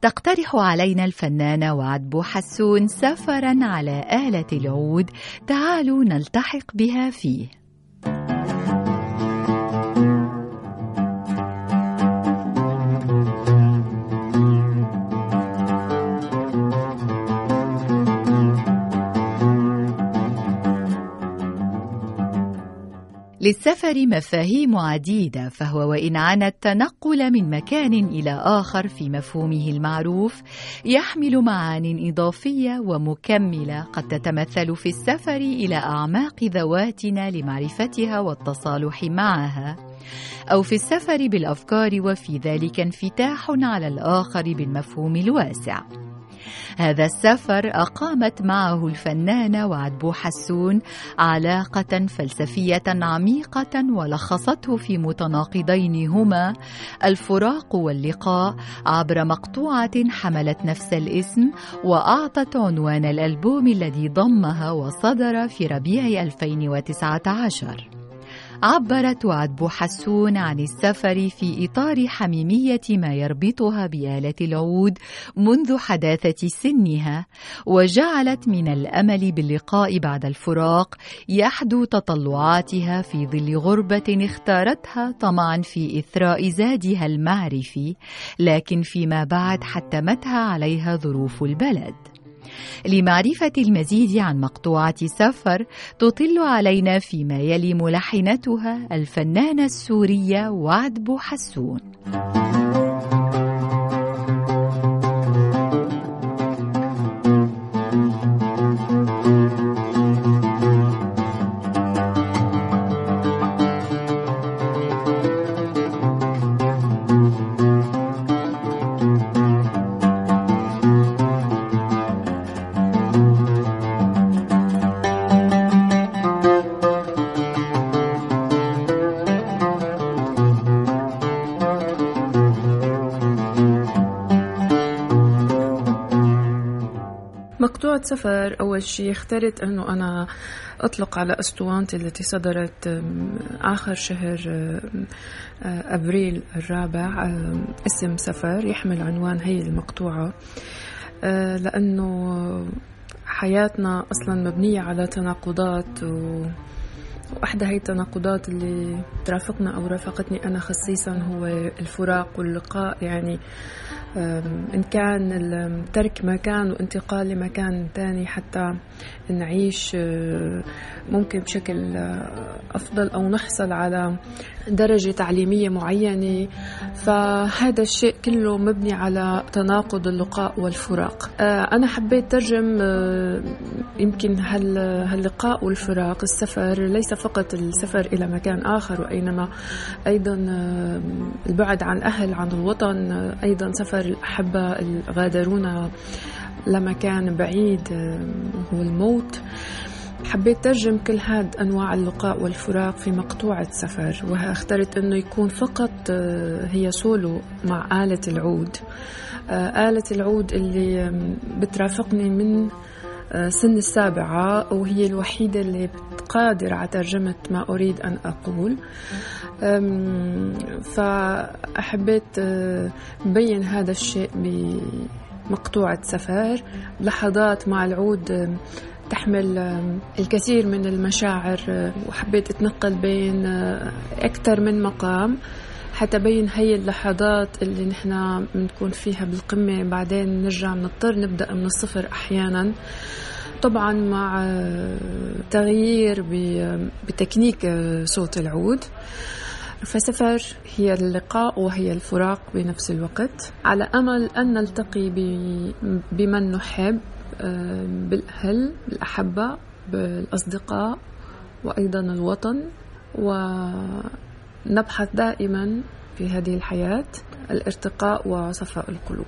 تقترح علينا الفنانة وعد بوحسون سفرا على آلة العود. تعالوا نلتحق بها فيه. للسفر مفاهيم عديدة فهو وإن عانى التنقل من مكان إلى آخر في مفهومه المعروف يحمل معان إضافية ومكملة قد تتمثل في السفر إلى أعماق ذواتنا لمعرفتها والتصالح معها. أو في السفر بالأفكار وفي ذلك انفتاح على الآخر بالمفهوم الواسع. هذا السفر أقامت معه الفنانة وعدبو حسون علاقة فلسفية عميقة ولخصته في متناقضين هما الفراق واللقاء عبر مقطوعة حملت نفس الاسم وأعطت عنوان الألبوم الذي ضمها وصدر في ربيع 2019 عبرت وعد حسون عن السفر في إطار حميمية ما يربطها بآلة العود منذ حداثة سنها وجعلت من الأمل باللقاء بعد الفراق يحدو تطلعاتها في ظل غربة اختارتها طمعا في إثراء زادها المعرفي لكن فيما بعد حتمتها عليها ظروف البلد. لمعرفة المزيد عن مقطوعة سفر تطل علينا فيما يلي ملحنتها الفنانة السورية وعد بوحسون. مقطوعة سفر. أول شيء اخترت أنه أنا أطلق على أسطوانتي التي صدرت آخر شهر أبريل الرابع اسم سفر يحمل عنوان هي المقطوعة. أه، لأنه حياتنا أصلا مبنية على تناقضات و وأحدى هي التناقضات اللي ترافقنا أو رافقتني أنا خصيصا هو الفراق واللقاء. يعني إن كان ترك مكان وانتقال لمكان تاني حتى نعيش أه، ممكن بشكل أه، أفضل أو نحصل على درجة تعليمية معينة. فهذا الشيء كله مبني على تناقض اللقاء والفراق. أه، أنا حبيت ترجم يمكن هاللقاء والفراق. السفر ليس فقط السفر إلى مكان آخر وإنما أيضا البعد عن الأهل عن الوطن أيضا سفر الأحبة غادرونا لمكان بعيد هو الموت. حبيت ترجم كل هاد أنواع اللقاء والفراق في مقطوعة سفر وأخترت أنه يكون فقط هي سولو مع آلة العود. آلة العود اللي بترافقني من سن السابعة وهي الوحيدة اللي قادرة على ترجمة ما أريد أن أقول. فأحبيت بين هذا الشيء بمقطوعة سفر. لحظات مع العود تحمل الكثير من المشاعر وحبيت أتنقل بين أكثر من مقام. حتى بين هي اللحظات اللي نحن بنكون فيها بالقمة. بعدين نرجع نضطر نبدأ من الصفر أحيانا. طبعا مع تغيير بتكنيك صوت العود. فسفر هي اللقاء وهي الفراق بنفس الوقت. على أمل أن نلتقي بمن نحب بالأهل بالأحبة بالأصدقاء وأيضا الوطن. ونبحث دائما في هذه الحياة الارتقاء وصفاء القلوب.